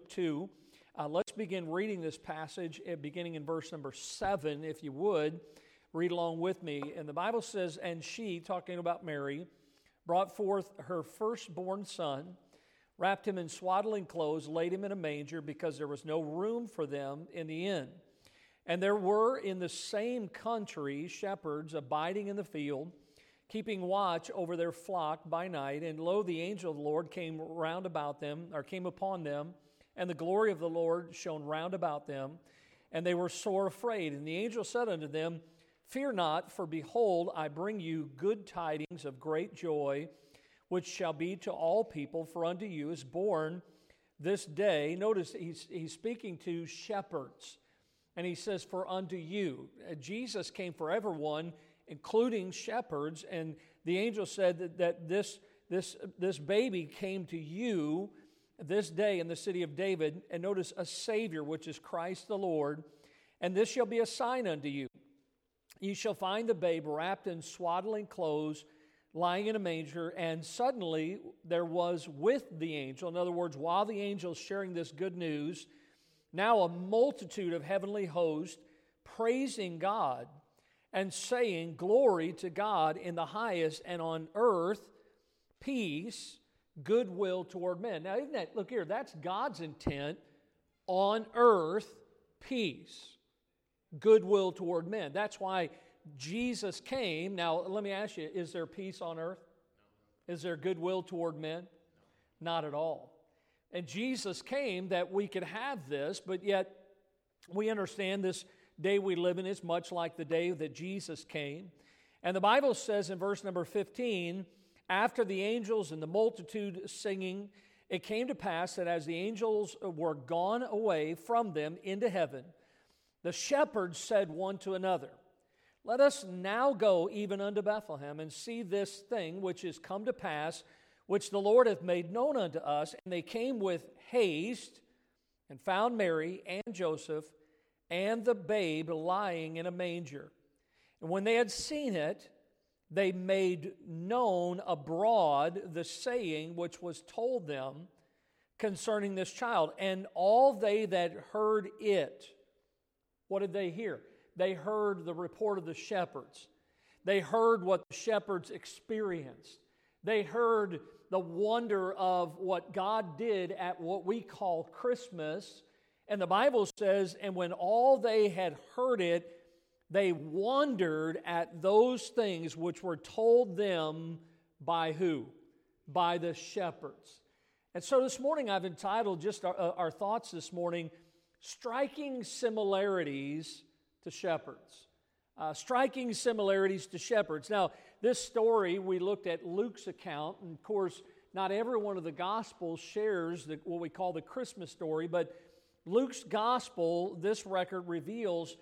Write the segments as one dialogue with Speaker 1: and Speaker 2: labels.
Speaker 1: Luke 2. Uh, let's begin reading this passage, uh, beginning in verse number 7, if you would. Read along with me. And the Bible says, And she, talking about Mary, brought forth her firstborn son, wrapped him in swaddling clothes, laid him in a manger, because there was no room for them in the inn. And there were in the same country shepherds abiding in the field, keeping watch over their flock by night. And lo, the angel of the Lord came round about them, or came upon them, and the glory of the Lord shone round about them, and they were sore afraid. And the angel said unto them, Fear not, for behold, I bring you good tidings of great joy, which shall be to all people, for unto you is born this day. Notice he's, he's speaking to shepherds, and he says, For unto you. Uh, Jesus came for everyone, including shepherds, and the angel said that, that this, this, this baby came to you this day in the city of David, and notice a Savior, which is Christ the Lord, and this shall be a sign unto you you shall find the babe wrapped in swaddling clothes, lying in a manger. And suddenly there was with the angel, in other words, while the angel is sharing this good news, now a multitude of heavenly hosts praising God and saying, Glory to God in the highest, and on earth, peace, goodwill toward men. Now, isn't that, look here, that's God's intent on earth, peace goodwill toward men. That's why Jesus came. Now, let me ask you is there peace on earth? Is there goodwill toward men? Not at all. And Jesus came that we could have this, but yet we understand this day we live in is much like the day that Jesus came. And the Bible says in verse number 15, after the angels and the multitude singing, it came to pass that as the angels were gone away from them into heaven, the shepherds said one to another, Let us now go even unto Bethlehem and see this thing which is come to pass, which the Lord hath made known unto us. And they came with haste and found Mary and Joseph and the babe lying in a manger. And when they had seen it, they made known abroad the saying which was told them concerning this child. And all they that heard it, what did they hear? They heard the report of the shepherds. They heard what the shepherds experienced. They heard the wonder of what God did at what we call Christmas. And the Bible says, and when all they had heard it, they wondered at those things which were told them by who? By the shepherds. And so this morning I've entitled just our, our thoughts this morning striking similarities to shepherds. Uh, striking similarities to shepherds. Now, this story, we looked at Luke's account, and of course, not every one of the Gospels shares the, what we call the Christmas story, but Luke's Gospel, this record reveals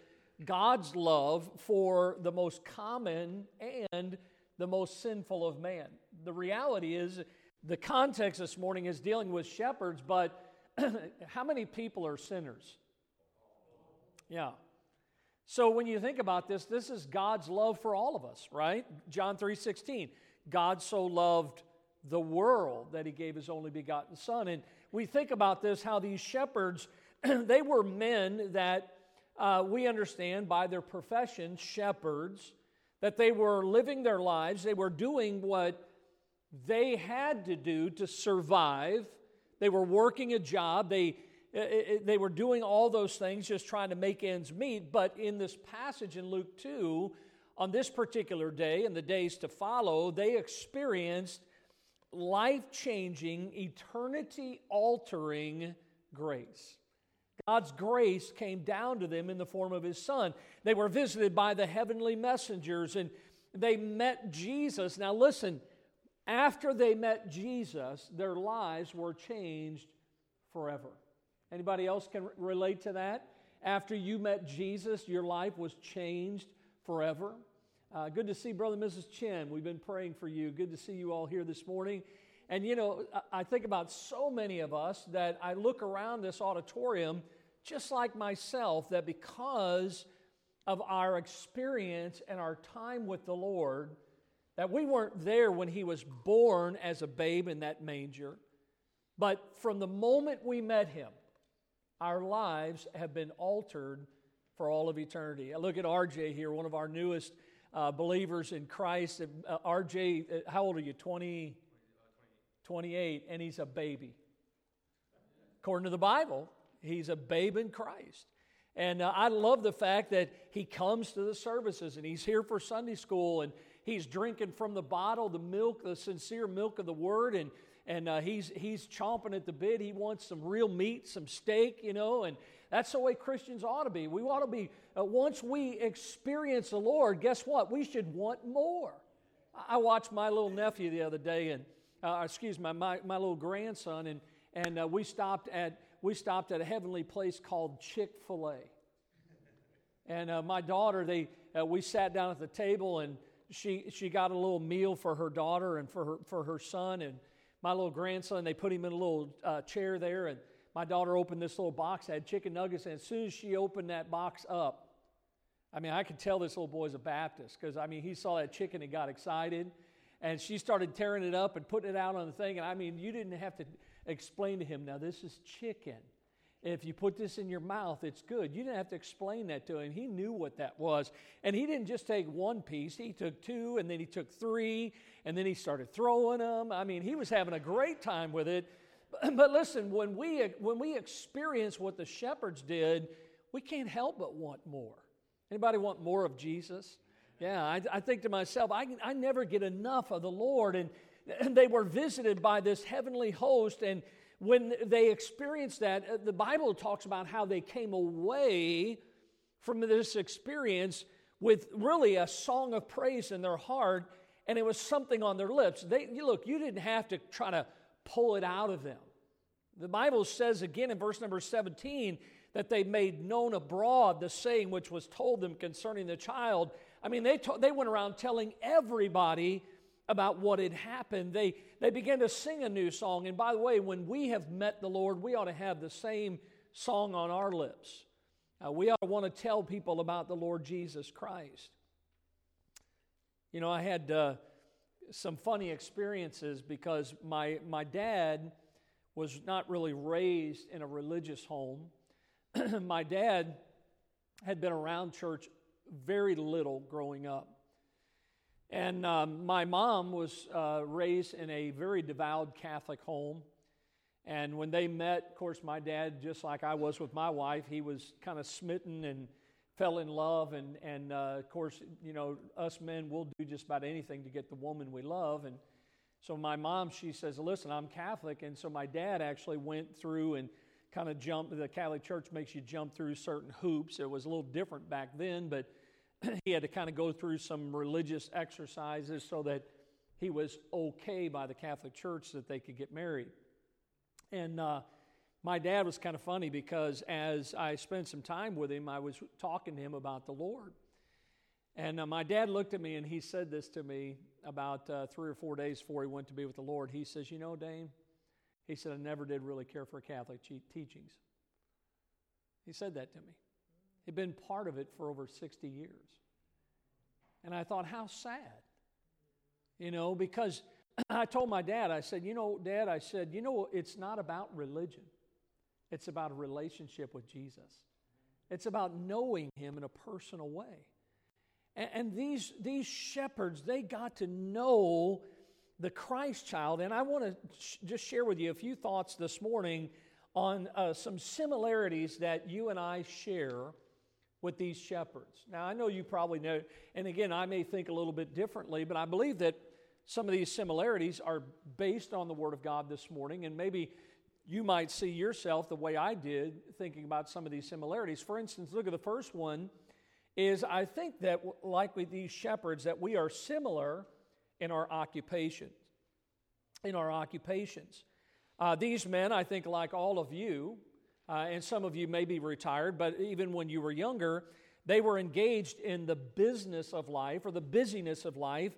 Speaker 1: God's love for the most common and the most sinful of man. The reality is, the context this morning is dealing with shepherds, but how many people are sinners? Yeah. So when you think about this, this is God's love for all of us, right? John 3:16. God so loved the world that he gave his only begotten son. And we think about this how these shepherds, they were men that uh, we understand by their profession, shepherds, that they were living their lives, they were doing what they had to do to survive they were working a job. They, they were doing all those things, just trying to make ends meet. But in this passage in Luke 2, on this particular day and the days to follow, they experienced life changing, eternity altering grace. God's grace came down to them in the form of His Son. They were visited by the heavenly messengers and they met Jesus. Now, listen, after they met Jesus, their lives were changed forever. Anybody else can relate to that? After you met Jesus, your life was changed forever. Uh, good to see Brother and Mrs. Chen. We've been praying for you. Good to see you all here this morning. And you know, I think about so many of us that I look around this auditorium, just like myself, that because of our experience and our time with the Lord, that we weren't there when he was born as a babe in that manger, but from the moment we met him, our lives have been altered for all of eternity. I look at RJ here, one of our newest uh, believers in Christ. Uh, RJ, uh, how old are you? 20, 28, and he's a baby. According to the Bible, he's a babe in Christ. And uh, I love the fact that he comes to the services and he's here for Sunday school and he's drinking from the bottle, the milk, the sincere milk of the word, and and uh, he's he's chomping at the bit. He wants some real meat, some steak, you know, and that's the way Christians ought to be. We ought to be uh, once we experience the Lord. Guess what? We should want more. I watched my little nephew the other day, and uh, excuse me, my my little grandson, and and uh, we stopped at we stopped at a heavenly place called Chick Fil A. And uh, my daughter, they uh, we sat down at the table and she she got a little meal for her daughter and for her for her son and my little grandson. They put him in a little uh, chair there, and my daughter opened this little box had chicken nuggets. And as soon as she opened that box up, I mean, I could tell this little boy's a Baptist because I mean, he saw that chicken and got excited, and she started tearing it up and putting it out on the thing. And I mean, you didn't have to explain to him, now this is chicken. If you put this in your mouth, it's good. You didn't have to explain that to him. He knew what that was. And he didn't just take one piece, he took two, and then he took three, and then he started throwing them. I mean, he was having a great time with it. But listen, when we, when we experience what the shepherds did, we can't help but want more. Anybody want more of Jesus? Yeah, I, I think to myself, I, I never get enough of the Lord. And, and they were visited by this heavenly host, and when they experienced that, uh, the Bible talks about how they came away from this experience with really a song of praise in their heart, and it was something on their lips. They, look, you didn't have to try to pull it out of them. The Bible says again in verse number 17 that they made known abroad the saying which was told them concerning the child. I mean, they, they went around telling everybody about what had happened. They, they began to sing a new song. And by the way, when we have met the Lord, we ought to have the same song on our lips. Uh, we ought to want to tell people about the Lord Jesus Christ. You know, I had uh, some funny experiences because my, my dad was not really raised in a religious home. my dad had been around church very little growing up. And um, my mom was uh, raised in a very devout Catholic home. And when they met, of course, my dad, just like I was with my wife, he was kind of smitten and fell in love. And, and uh, of course, you know, us men will do just about anything to get the woman we love. And so my mom, she says, Listen, I'm Catholic. And so my dad actually went through and kind of jumped. The Catholic Church makes you jump through certain hoops. It was a little different back then, but he had to kind of go through some religious exercises so that he was okay by the Catholic Church that they could get married. And uh, my dad was kind of funny because as I spent some time with him, I was talking to him about the Lord. And uh, my dad looked at me and he said this to me about uh, three or four days before he went to be with the Lord. He says, You know, Dane, he said, I never did really care for Catholic teachings. He said that to me. He'd been part of it for over 60 years. And I thought, how sad. You know, because I told my dad, I said, you know, Dad, I said, you know, it's not about religion, it's about a relationship with Jesus. It's about knowing him in a personal way. And, and these, these shepherds, they got to know the Christ child. And I want to sh- just share with you a few thoughts this morning on uh, some similarities that you and I share with these shepherds. Now, I know you probably know, and again, I may think a little bit differently, but I believe that some of these similarities are based on the Word of God this morning, and maybe you might see yourself the way I did thinking about some of these similarities. For instance, look at the first one is I think that like with these shepherds that we are similar in our occupations. In our occupations. Uh, these men, I think, like all of you, uh, and some of you may be retired, but even when you were younger, they were engaged in the business of life or the busyness of life.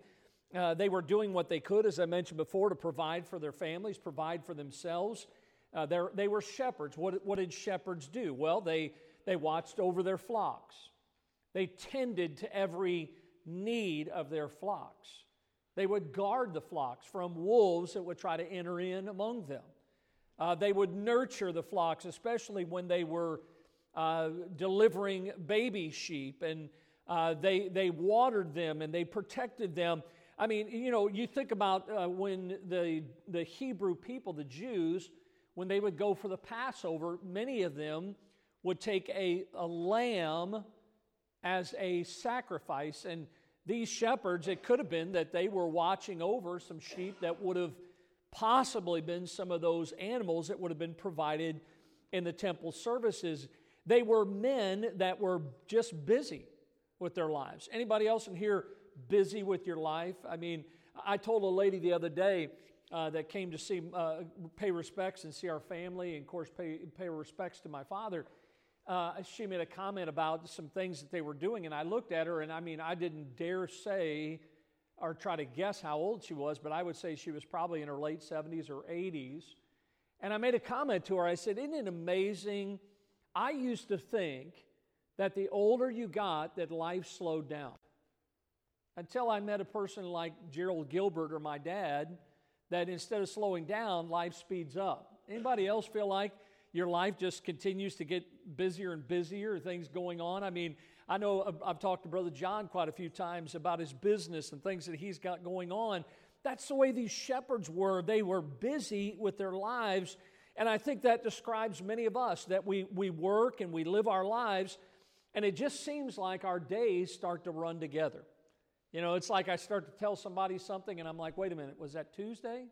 Speaker 1: Uh, they were doing what they could, as I mentioned before, to provide for their families, provide for themselves. Uh, they were shepherds. What, what did shepherds do? Well, they, they watched over their flocks, they tended to every need of their flocks. They would guard the flocks from wolves that would try to enter in among them. Uh, they would nurture the flocks, especially when they were uh, delivering baby sheep, and uh, they, they watered them and they protected them. I mean, you know, you think about uh, when the, the Hebrew people, the Jews, when they would go for the Passover, many of them would take a, a lamb as a sacrifice. And these shepherds, it could have been that they were watching over some sheep that would have possibly been some of those animals that would have been provided in the temple services. They were men that were just busy with their lives. Anybody else in here busy with your life? I mean, I told a lady the other day uh, that came to see, uh, pay respects and see our family, and of course, pay, pay respects to my father. Uh, she made a comment about some things that they were doing, and I looked at her, and I mean, I didn't dare say or try to guess how old she was, but I would say she was probably in her late 70s or 80s. And I made a comment to her. I said, Isn't it amazing? I used to think that the older you got, that life slowed down. Until I met a person like Gerald Gilbert or my dad, that instead of slowing down, life speeds up. Anybody else feel like your life just continues to get busier and busier, things going on? I mean, I know I've talked to Brother John quite a few times about his business and things that he's got going on. That's the way these shepherds were. They were busy with their lives. And I think that describes many of us that we, we work and we live our lives, and it just seems like our days start to run together. You know, it's like I start to tell somebody something, and I'm like, wait a minute, was that Tuesday?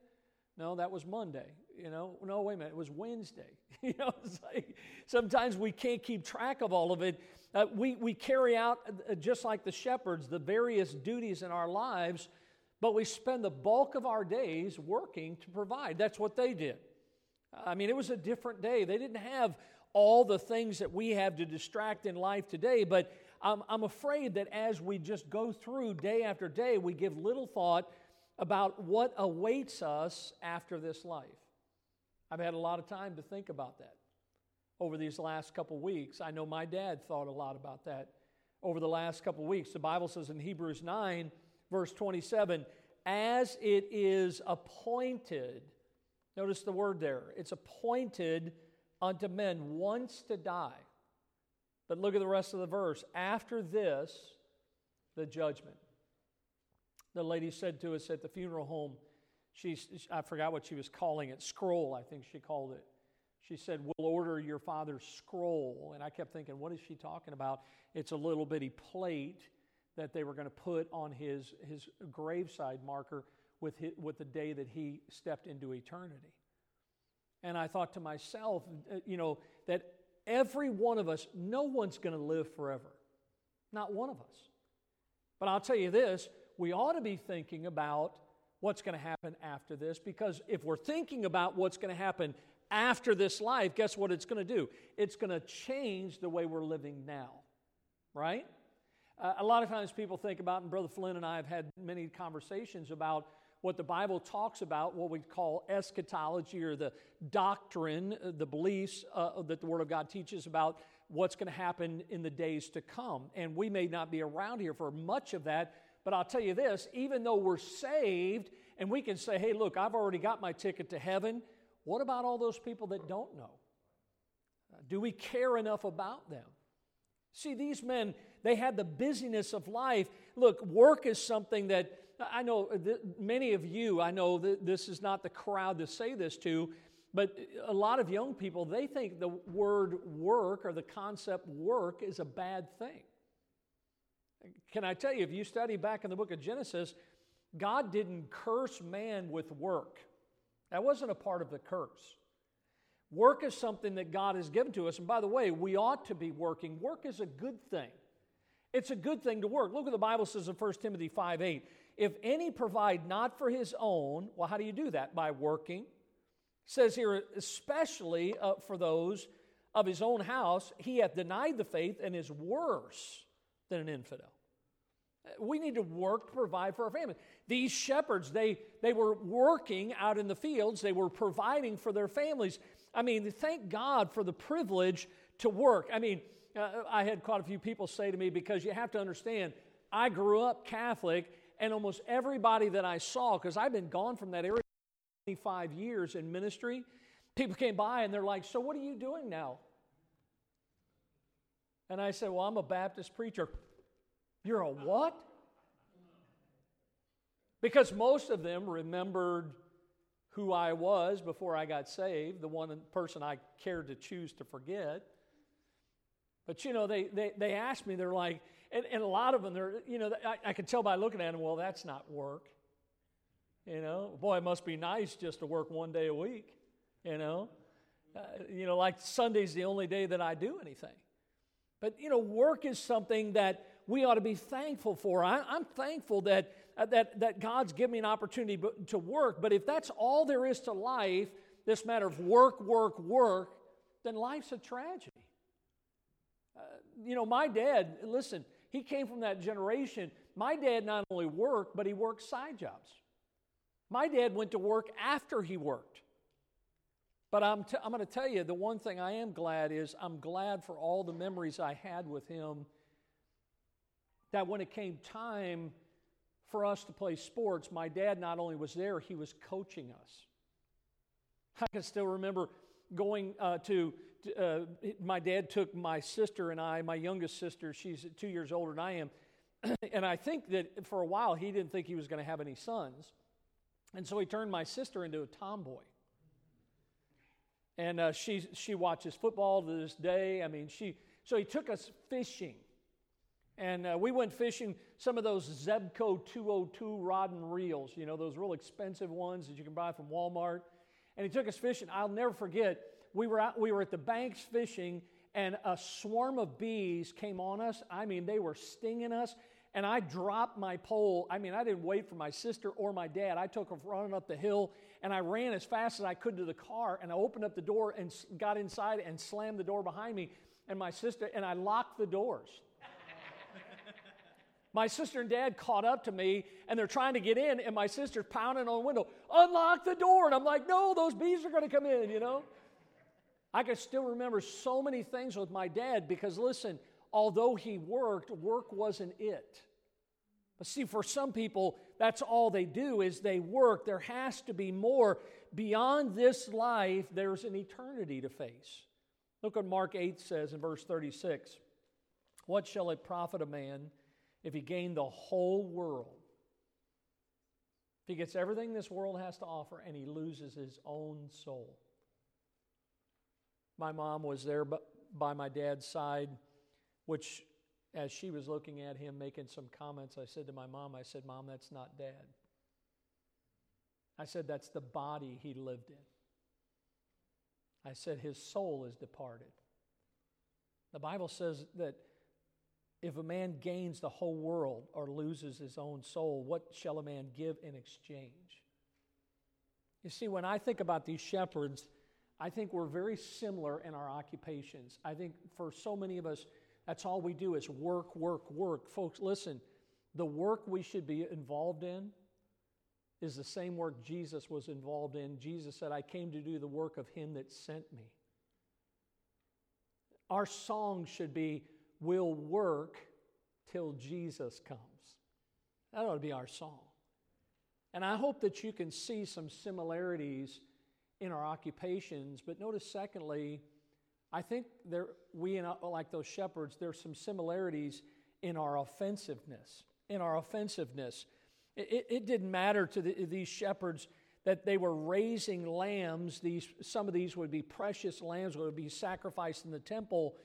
Speaker 1: No, that was Monday. You know, no, wait a minute, it was Wednesday. you know, like sometimes we can't keep track of all of it. Uh, we, we carry out, uh, just like the shepherds, the various duties in our lives, but we spend the bulk of our days working to provide. That's what they did. I mean, it was a different day. They didn't have all the things that we have to distract in life today, but I'm, I'm afraid that as we just go through day after day, we give little thought about what awaits us after this life. I've had a lot of time to think about that over these last couple weeks. I know my dad thought a lot about that over the last couple weeks. The Bible says in Hebrews 9, verse 27, as it is appointed, notice the word there, it's appointed unto men once to die. But look at the rest of the verse. After this, the judgment. The lady said to us at the funeral home, she, I forgot what she was calling it, scroll, I think she called it. She said, We'll order your father's scroll. And I kept thinking, What is she talking about? It's a little bitty plate that they were going to put on his, his graveside marker with, his, with the day that he stepped into eternity. And I thought to myself, uh, you know, that every one of us, no one's going to live forever. Not one of us. But I'll tell you this we ought to be thinking about what's going to happen after this because if we're thinking about what's going to happen after this life, guess what it's going to do? It's going to change the way we're living now, right? Uh, a lot of times people think about, and Brother Flynn and I have had many conversations about what the Bible talks about, what we call eschatology or the doctrine, uh, the beliefs uh, that the Word of God teaches about what's going to happen in the days to come. And we may not be around here for much of that, but I'll tell you this even though we're saved and we can say, hey, look, I've already got my ticket to heaven, what about all those people that don't know? Do we care enough about them? See, these men, they had the busyness of life. Look, work is something that I know uh, many of you, I know this is not the crowd to say this to, but a lot of young people, they think the word work or the concept work is a bad thing. Can I tell you, if you study back in the book of Genesis, God didn't curse man with work. That wasn't a part of the curse. Work is something that God has given to us. And by the way, we ought to be working. Work is a good thing. It's a good thing to work. Look what the Bible says in 1 Timothy 5 8. If any provide not for his own, well, how do you do that? By working. It says here, especially uh, for those of his own house, he hath denied the faith and is worse than an infidel. We need to work to provide for our family. These shepherds, they, they were working out in the fields, they were providing for their families. I mean, thank God for the privilege to work. I mean, uh, I had quite a few people say to me, because you have to understand, I grew up Catholic, and almost everybody that I saw, because I've been gone from that area 25 years in ministry, people came by and they're like, So what are you doing now? And I said, Well, I'm a Baptist preacher. You're a what? Because most of them remembered who I was before I got saved, the one person I cared to choose to forget. But you know, they, they, they asked me, they're like, and, and a lot of them, they're, you know, I, I could tell by looking at them, well, that's not work. You know, boy, it must be nice just to work one day a week, you know. Uh, you know, like Sunday's the only day that I do anything. But, you know, work is something that we ought to be thankful for. I, am thankful that, uh, that, that God's given me an opportunity to work, but if that's all there is to life, this matter of work, work, work, then life's a tragedy. Uh, you know, my dad, listen, he came from that generation. My dad not only worked, but he worked side jobs. My dad went to work after he worked. But I'm, t- I'm going to tell you, the one thing I am glad is I'm glad for all the memories I had with him. That when it came time for us to play sports, my dad not only was there, he was coaching us. I can still remember going uh, to, uh, my dad took my sister and I, my youngest sister, she's two years older than I am. and I think that for a while he didn't think he was going to have any sons. And so he turned my sister into a tomboy. And uh, she, she watches football to this day. I mean, she, so he took us fishing. And uh, we went fishing some of those Zebco 202 rod and reels, you know, those real expensive ones that you can buy from Walmart. And he took us fishing. I'll never forget, we were, out, we were at the banks fishing, and a swarm of bees came on us. I mean, they were stinging us and I dropped my pole. I mean, I didn't wait for my sister or my dad. I took off running up the hill and I ran as fast as I could to the car and I opened up the door and got inside and slammed the door behind me and my sister and I locked the doors. My sister and dad caught up to me and they're trying to get in and my sister's pounding on the window, unlock the door. And I'm like, no, those bees are going to come in, you know? I can still remember so many things with my dad because listen, although he worked, work wasn't it. But see, for some people, that's all they do is they work. There has to be more. Beyond this life, there's an eternity to face. Look what Mark 8 says in verse 36. What shall it profit a man if he gain the whole world? If he gets everything this world has to offer and he loses his own soul. My mom was there by my dad's side which, as she was looking at him making some comments, I said to my mom, I said, Mom, that's not dad. I said, That's the body he lived in. I said, His soul is departed. The Bible says that if a man gains the whole world or loses his own soul, what shall a man give in exchange? You see, when I think about these shepherds, I think we're very similar in our occupations. I think for so many of us, that's all we do is work, work, work. Folks, listen, the work we should be involved in is the same work Jesus was involved in. Jesus said, I came to do the work of him that sent me. Our song should be, We'll work till Jesus comes. That ought to be our song. And I hope that you can see some similarities in our occupations. But notice, secondly, I think there, we, uh, like those shepherds, there's some similarities in our offensiveness. In our offensiveness. It, it didn't matter to the, these shepherds that they were raising lambs. These, some of these would be precious lambs, would be sacrificed in the temple.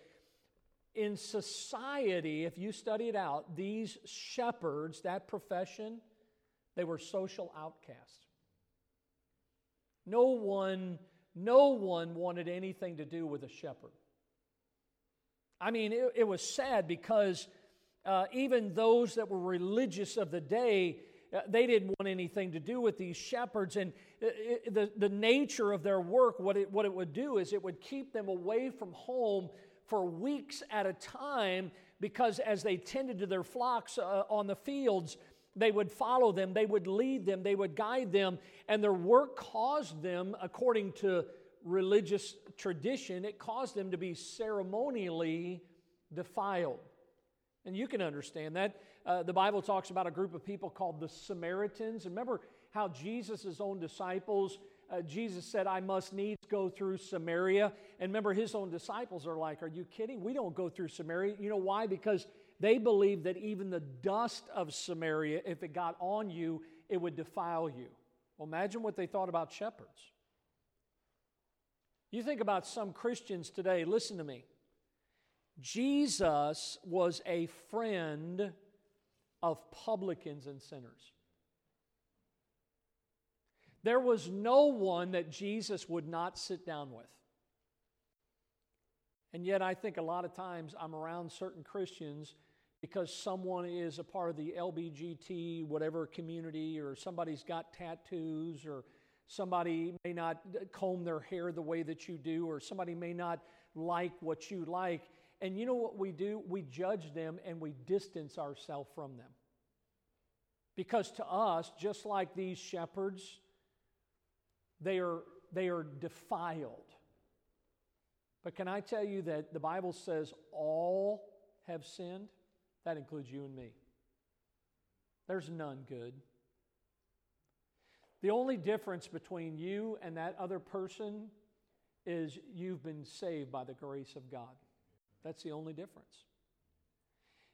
Speaker 1: In society, if you study it out, these shepherds, that profession, they were social outcasts. No one no one wanted anything to do with a shepherd. I mean, it, it was sad because uh, even those that were religious of the day, uh, they didn't want anything to do with these shepherds. And it, uh, it, the, the nature of their work, what it, what it would do is it would keep them away from home for weeks at a time because as they tended to their flocks uh, on the fields, they would follow them, they would lead them, they would guide them, and their work caused them, according to religious tradition, it caused them to be ceremonially defiled. And you can understand that. Uh, the Bible talks about a group of people called the Samaritans. Remember how Jesus' own disciples uh, Jesus said, I must needs go through Samaria. And remember, his own disciples are like, Are you kidding? We don't go through Samaria. You know why? Because they believe that even the dust of Samaria, if it got on you, it would defile you. Well, imagine what they thought about shepherds. You think about some Christians today, listen to me. Jesus was a friend of publicans and sinners. There was no one that Jesus would not sit down with. And yet, I think a lot of times I'm around certain Christians because someone is a part of the LBGT, whatever community, or somebody's got tattoos, or somebody may not comb their hair the way that you do, or somebody may not like what you like. And you know what we do? We judge them and we distance ourselves from them. Because to us, just like these shepherds, they are, they are defiled. But can I tell you that the Bible says all have sinned? That includes you and me. There's none good. The only difference between you and that other person is you've been saved by the grace of God. That's the only difference.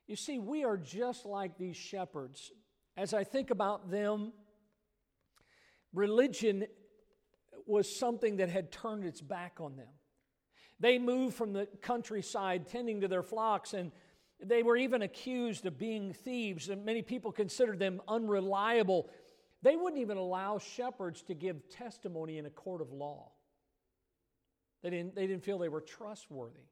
Speaker 1: You see, we are just like these shepherds. As I think about them, religion was something that had turned its back on them. They moved from the countryside tending to their flocks, and they were even accused of being thieves, and many people considered them unreliable. They wouldn't even allow shepherds to give testimony in a court of law. They didn't, they didn't feel they were trustworthy.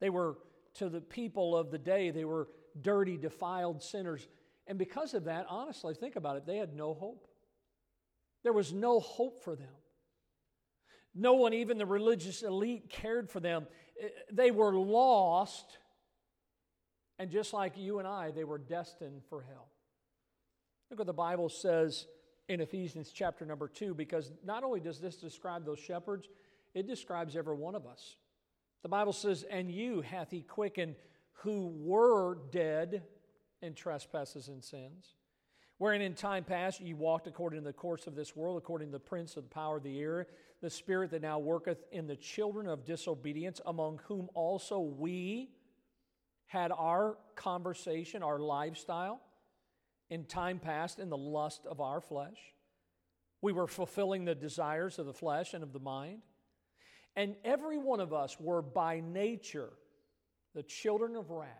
Speaker 1: They were, to the people of the day, they were dirty, defiled sinners. And because of that, honestly, think about it, they had no hope. There was no hope for them. No one, even the religious elite, cared for them. Eh, they were lost, and just like you and I, they were destined for hell. Look what the Bible says in Ephesians chapter number two, because not only does this describe those shepherds, it describes every one of us. The Bible says, And you hath he quickened who were dead in trespasses and sins wherein in time past ye walked according to the course of this world, according to the prince of the power of the air, the spirit that now worketh in the children of disobedience, among whom also we had our conversation, our lifestyle, in time past in the lust of our flesh. We were fulfilling the desires of the flesh and of the mind. And every one of us were by nature the children of wrath.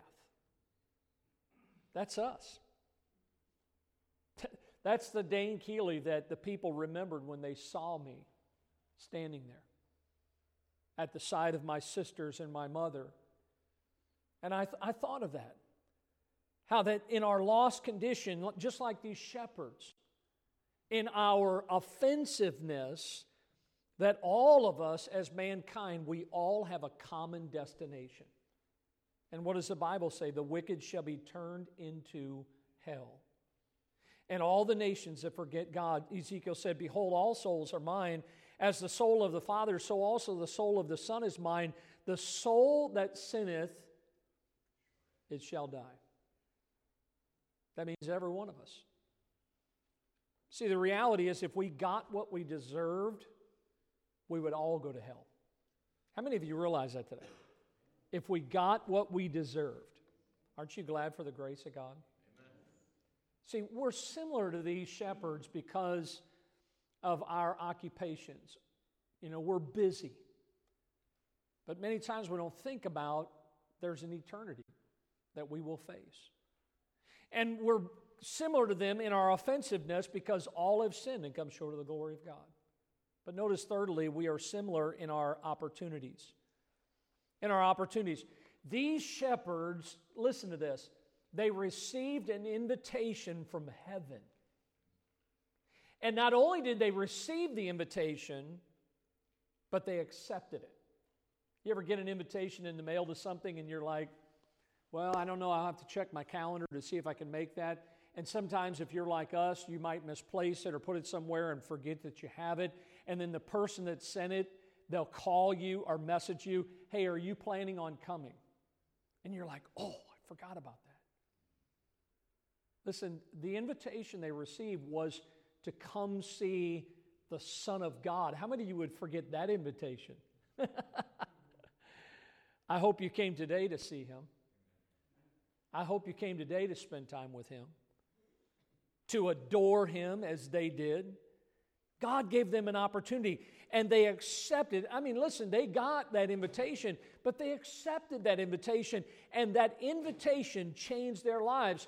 Speaker 1: That's us. That's the Dane Keeley that the people remembered when they saw me standing there at the side of my sisters and my mother. And I, th- I thought of that. How that in our lost condition, just like these shepherds, in our offensiveness, that all of us as mankind, we all have a common destination. And what does the Bible say? The wicked shall be turned into hell and all the nations that forget God. Ezekiel said, Behold, all souls are mine. As the soul of the Father, so also the soul of the Son is mine. The soul that sinneth, it shall die. That means every one of us. See, the reality is if we got what we deserved, we would all go to hell. How many of you realize that today? If we got what we deserved, aren't you glad for the grace of God? See, we're similar to these shepherds because of our occupations. You know, we're busy. But many times we don't think about there's an eternity that we will face. And we're similar to them in our offensiveness because all have sinned and come short of the glory of God. But notice, thirdly, we are similar in our opportunities. In our opportunities. These shepherds, listen to this, they received an invitation from heaven. And not only did they receive the invitation, but they accepted it. You ever get an invitation in the mail to something and you're like, well, I don't know, I'll have to check my calendar to see if I can make that. And sometimes, if you're like us, you might misplace it or put it somewhere and forget that you have it. And then the person that sent it, they'll call you or message you, hey, are you planning on coming? And you're like, oh, I forgot about that. Listen, the invitation they received was to come see the Son of God. How many of you would forget that invitation? I hope you came today to see him. I hope you came today to spend time with him, to adore him as they did. God gave them an opportunity and they accepted. I mean, listen, they got that invitation, but they accepted that invitation, and that invitation changed their lives.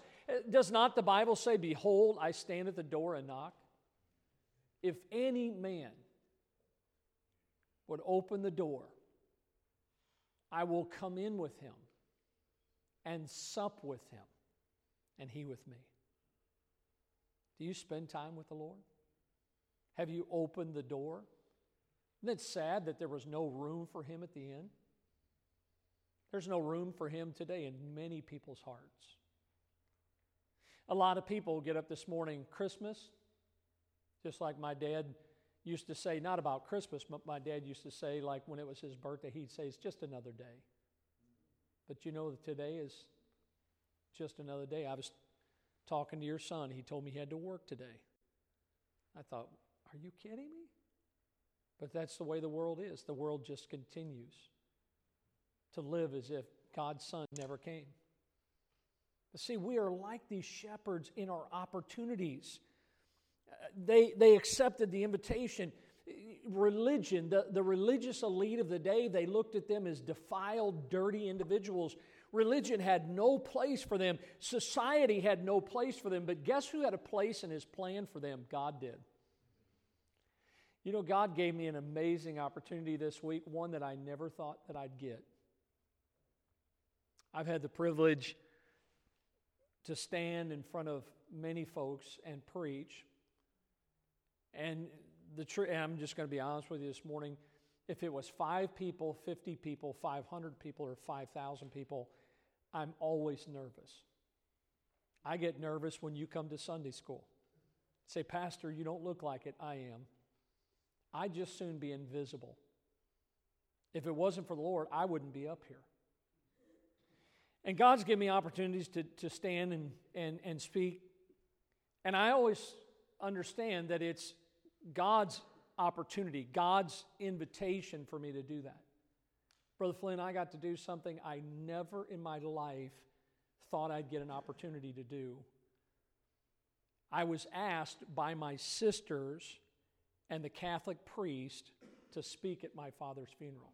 Speaker 1: Does not the Bible say, Behold, I stand at the door and knock? If any man would open the door, I will come in with him and sup with him, and he with me. Do you spend time with the Lord? Have you opened the door? Isn't it sad that there was no room for him at the end? There's no room for him today in many people's hearts. A lot of people get up this morning, Christmas, just like my dad used to say, not about Christmas, but my dad used to say, like when it was his birthday, he'd say, it's just another day. But you know today is just another day. I was talking to your son. He told me he had to work today. I thought, are you kidding me? But that's the way the world is. The world just continues to live as if God's Son never came. But see, we are like these shepherds in our opportunities. Uh, they, they accepted the invitation. Religion, the, the religious elite of the day, they looked at them as defiled, dirty individuals. Religion had no place for them. Society had no place for them. But guess who had a place in his plan for them? God did. You know, God gave me an amazing opportunity this week, one that I never thought that I'd get. I've had the privilege to stand in front of many folks and preach. And the tr- and I'm just going to be honest with you this morning. If it was five people, 50 people, 500 people, or 5,000 people, I'm always nervous. I get nervous when you come to Sunday school. Say, Pastor, you don't look like it. I am. I'd just soon be invisible. If it wasn't for the Lord, I wouldn't be up here. And God's given me opportunities to, to stand and, and, and speak. And I always understand that it's God's opportunity, God's invitation for me to do that. Brother Flynn, I got to do something I never in my life thought I'd get an opportunity to do. I was asked by my sisters and the Catholic priest to speak at my father's funeral.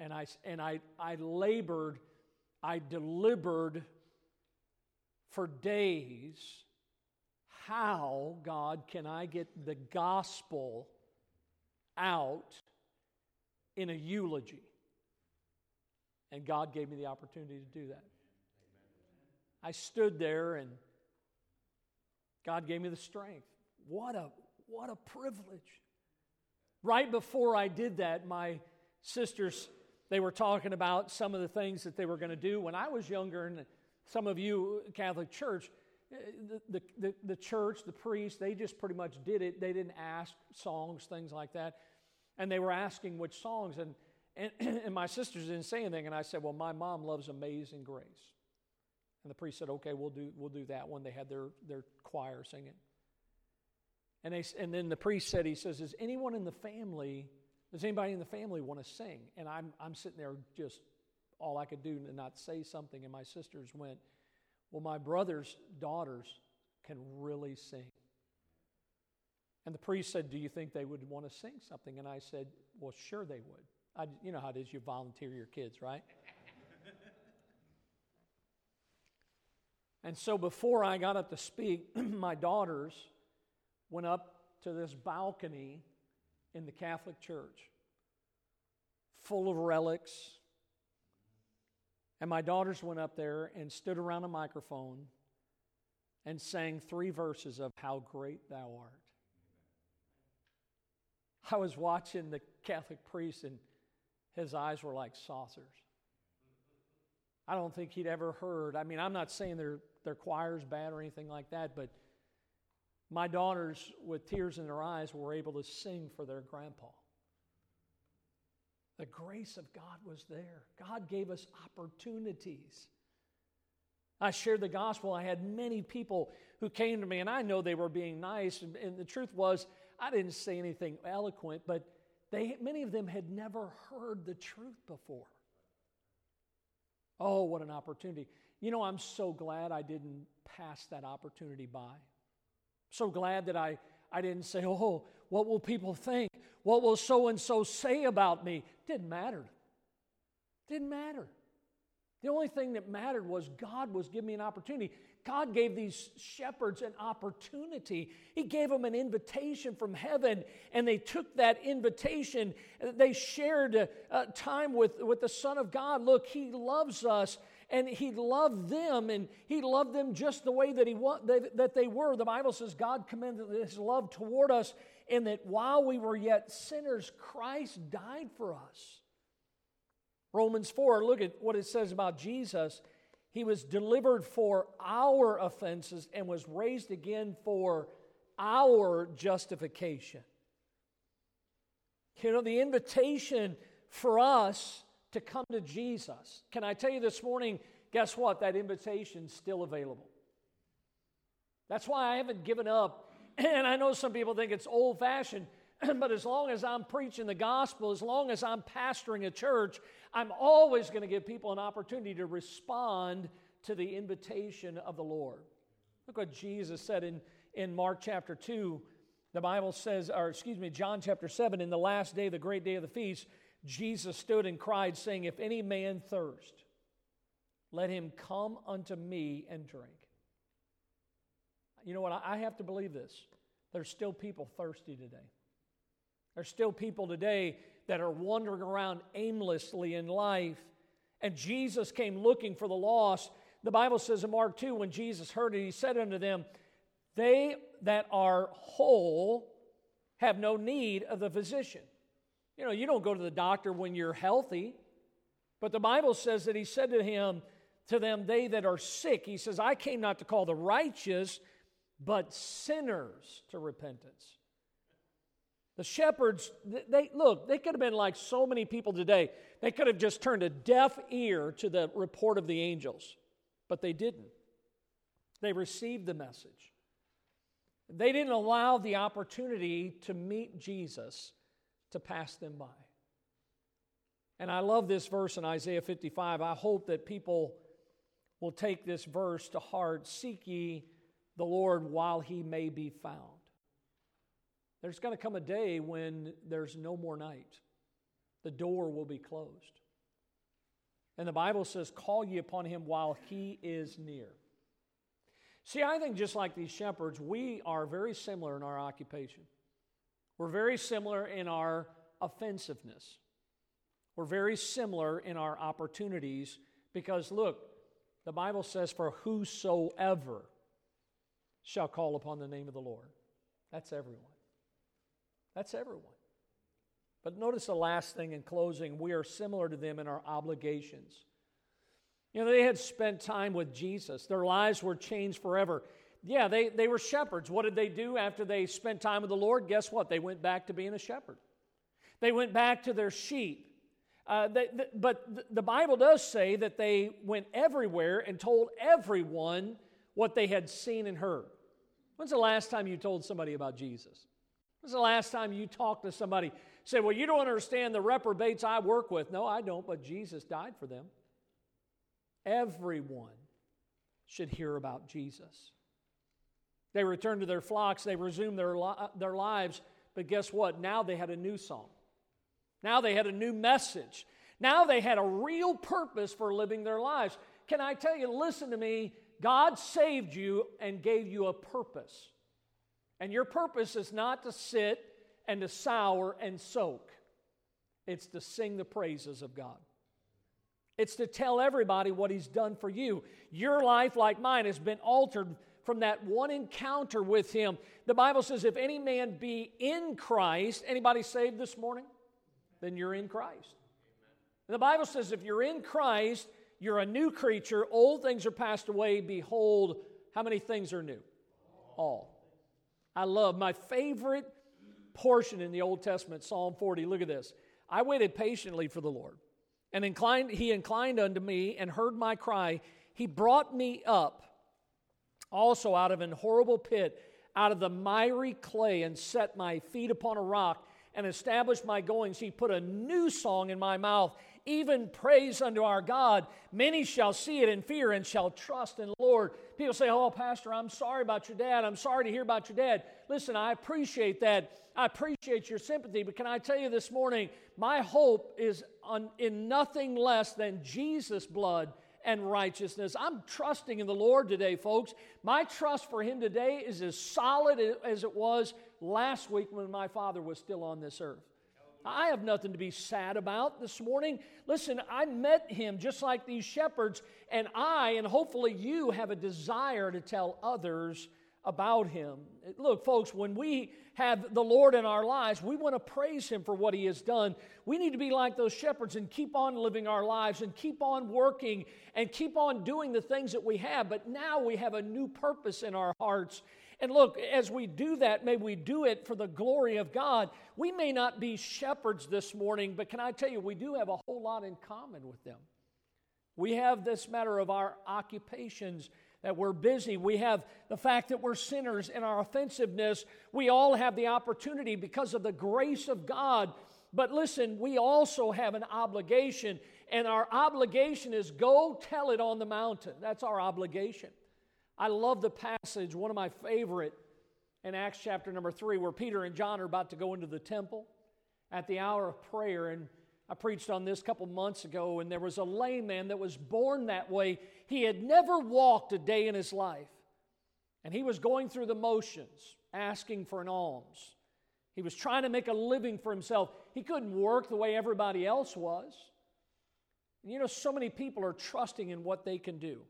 Speaker 1: And I, and I, I labored, I delivered for days how, God, can I get the gospel out in a eulogy? And God gave me the opportunity to do that. I stood there and God gave me the strength. What a what a privilege. Right before I did that, my sisters, they were talking about some of the things that they were going to do. When I was younger, and some of you, Catholic Church, eh, the, the, the church, the priest, they just pretty much did it. They didn't ask songs, things like that. And they were asking which songs. And, and, and my sisters didn't say anything. And I said, Well, my mom loves Amazing Grace. And the priest said, Okay, we'll do, we'll do that one. They had their, their choir singing. And, they, and then the priest said, he says, Is anyone in the family, does anybody in the family want to sing? And I'm, I'm sitting there just all I could do to not say something. And my sisters went, Well, my brother's daughters can really sing. And the priest said, Do you think they would want to sing something? And I said, Well, sure they would. I, you know how it is, you volunteer your kids, right? and so before I got up to speak, my daughters went up to this balcony in the Catholic Church full of relics. And my daughters went up there and stood around a microphone and sang three verses of How Great Thou Art. I was watching the Catholic priest, and his eyes were like saucers. I don't think he'd ever heard. I mean, I'm not saying their, their choir's bad or anything like that, but my daughters, with tears in their eyes, were able to sing for their grandpa. The grace of God was there. God gave us opportunities. I shared the gospel. I had many people who came to me, and I know they were being nice. And, and the truth was, I didn't say anything eloquent, but they, many of them had never heard the truth before. Oh, what an opportunity. You know, I'm so glad I didn't pass that opportunity by. So glad that I, I didn't say, oh, what will people think? What will so and so say about me? Didn't matter. Didn't matter. The only thing that mattered was God was giving me an opportunity. God gave these shepherds an opportunity. He gave them an invitation from heaven, and they took that invitation. They shared uh, time with, with the Son of God. Look, He loves us, and He loved them, and He loved them just the way that, he that they were. The Bible says God commended His love toward us, in that while we were yet sinners, Christ died for us. Romans 4, look at what it says about Jesus. He was delivered for our offenses and was raised again for our justification. You know, the invitation for us to come to Jesus. Can I tell you this morning, guess what? That invitation's still available. That's why I haven't given up. And I know some people think it's old fashioned, but as long as I'm preaching the gospel, as long as I'm pastoring a church, I'm always going to give people an opportunity to respond to the invitation of the Lord. Look what Jesus said in, in Mark chapter 2. The Bible says, or excuse me, John chapter 7, in the last day, the great day of the feast, Jesus stood and cried, saying, If any man thirst, let him come unto me and drink. You know what? I have to believe this. There's still people thirsty today. There's still people today that are wandering around aimlessly in life. And Jesus came looking for the lost. The Bible says in Mark 2, when Jesus heard it, he said unto them, They that are whole have no need of the physician. You know, you don't go to the doctor when you're healthy. But the Bible says that he said to him, to them, they that are sick, he says, I came not to call the righteous, but sinners to repentance. The shepherds, they look, they could have been like so many people today. They could have just turned a deaf ear to the report of the angels, but they didn't. They received the message. They didn't allow the opportunity to meet Jesus to pass them by. And I love this verse in Isaiah 55. I hope that people will take this verse to heart. Seek ye the Lord while he may be found. There's going to come a day when there's no more night, the door will be closed. And the Bible says, Call ye upon him while he is near. See, I think just like these shepherds, we are very similar in our occupation. We're very similar in our offensiveness. We're very similar in our opportunities because, look, the Bible says, For whosoever shall call upon the name of the Lord. That's everyone. That's everyone. But notice the last thing in closing we are similar to them in our obligations. You know, they had spent time with Jesus, their lives were changed forever. Yeah, they, they were shepherds. What did they do after they spent time with the Lord? Guess what? They went back to being a shepherd. They went back to their sheep. Uh, they, they, but the Bible does say that they went everywhere and told everyone what they had seen and heard. When's the last time you told somebody about Jesus? When's the last time you talked to somebody? Say, well, you don't understand the reprobates I work with. No, I don't, but Jesus died for them. Everyone should hear about Jesus. They returned to their flocks, they resumed their, li- their lives, but guess what? Now they had a new song. Now they had a new message. Now they had a real purpose for living their lives. Can I tell you, listen to me, God saved you and gave you a purpose. And your purpose is not to sit and to sour and soak, it's to sing the praises of God. It's to tell everybody what He's done for you. Your life, like mine, has been altered from that one encounter with Him. The Bible says, if any man be in Christ, anybody saved this morning? Then you're in Christ. And the Bible says, if you're in Christ, you're a new creature. Old things are passed away. Behold, how many things are new? All. I love my favorite portion in the Old Testament, Psalm 40. Look at this. I waited patiently for the Lord, and inclined, he inclined unto me and heard my cry. He brought me up also out of an horrible pit, out of the miry clay, and set my feet upon a rock and established my goings. He put a new song in my mouth, even praise unto our God. Many shall see it in fear and shall trust in the Lord. People say, Oh, Pastor, I'm sorry about your dad. I'm sorry to hear about your dad. Listen, I appreciate that. I appreciate your sympathy, but can I tell you this morning, my hope is on, in nothing less than Jesus' blood and righteousness. I'm trusting in the Lord today, folks. My trust for Him today is as solid as it was last week when my father was still on this earth. I have nothing to be sad about this morning. Listen, I met him just like these shepherds, and I, and hopefully you, have a desire to tell others about him. Look, folks, when we have the Lord in our lives, we want to praise him for what he has done. We need to be like those shepherds and keep on living our lives and keep on working and keep on doing the things that we have. But now we have a new purpose in our hearts and look, as we do that, may we do it for the glory of God. We may not be shepherds this morning, but can I tell you, we do have a whole lot in common with them. We have this matter of our occupations that we're busy. We have the fact that we're sinners in our offensiveness. We all have the opportunity because of the grace of God. But listen, we also have an obligation, and our obligation is go tell it on the mountain. That's our obligation. I love the passage, one of my favorite, in Acts chapter number three, where Peter and John are about to go into the temple at the hour of prayer. And I preached on this a couple months ago, and there was a lame man that was born that way. He had never walked a day in his life, and he was going through the motions, asking for an alms. He was trying to make a living for himself. He couldn't work the way everybody else was. And you know, so many people are trusting in what they can do.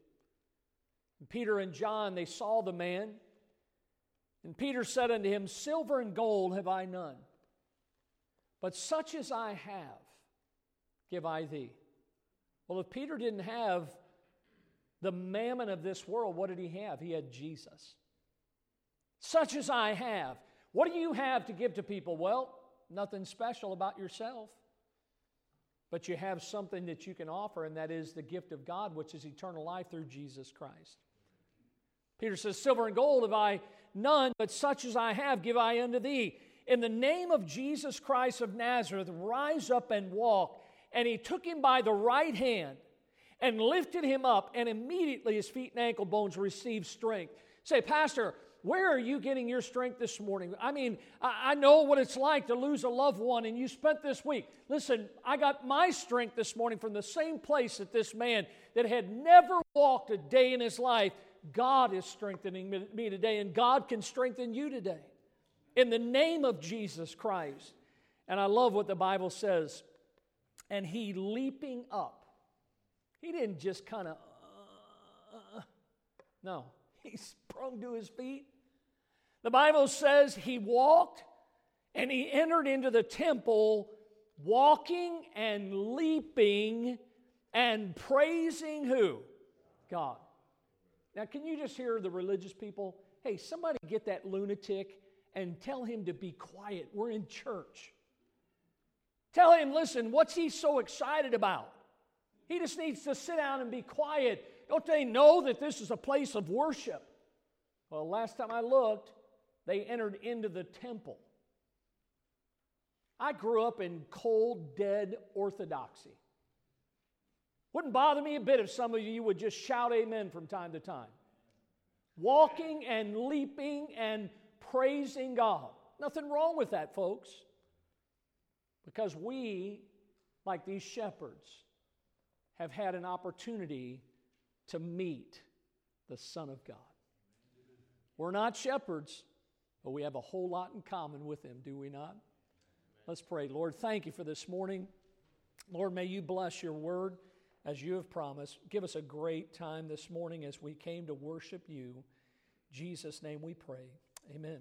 Speaker 1: Peter and John, they saw the man. And Peter said unto him, Silver and gold have I none, but such as I have, give I thee. Well, if Peter didn't have the mammon of this world, what did he have? He had Jesus. Such as I have. What do you have to give to people? Well, nothing special about yourself. But you have something that you can offer, and that is the gift of God, which is eternal life through Jesus Christ. Peter says, Silver and gold have I none, but such as I have give I unto thee. In the name of Jesus Christ of Nazareth, rise up and walk. And he took him by the right hand and lifted him up, and immediately his feet and ankle bones received strength. Say, Pastor, where are you getting your strength this morning? I mean, I, know what it's like to lose a loved one, and you spent this week. Listen, I got my strength this morning from the same place that this man that had never walked a day in his life God is strengthening me today, and God can strengthen you today in the name of Jesus Christ. And I love what the Bible says. And he leaping up, he didn't just kind of, uh, no, he sprung to his feet. The Bible says he walked and he entered into the temple walking and leaping and praising who? God. Now, can you just hear the religious people? Hey, somebody get that lunatic and tell him to be quiet. We're in church. Tell him, listen, what's he so excited about? He just needs to sit down and be quiet. Don't they know that this is a place of worship? Well, last time I looked, they entered into the temple. I grew up in cold, dead orthodoxy. Wouldn't bother me a bit if some of you would just shout amen from time to time. Walking and leaping and praising God. Nothing wrong with that, folks. Because we, like these shepherds, have had an opportunity to meet the Son of God. We're not shepherds, but we have a whole lot in common with Him, do we not? Let's pray. Lord, thank you for this morning. Lord, may you bless your word as you have promised. Give us a great time this morning as we came to worship you. In Jesus' name we pray. Amen.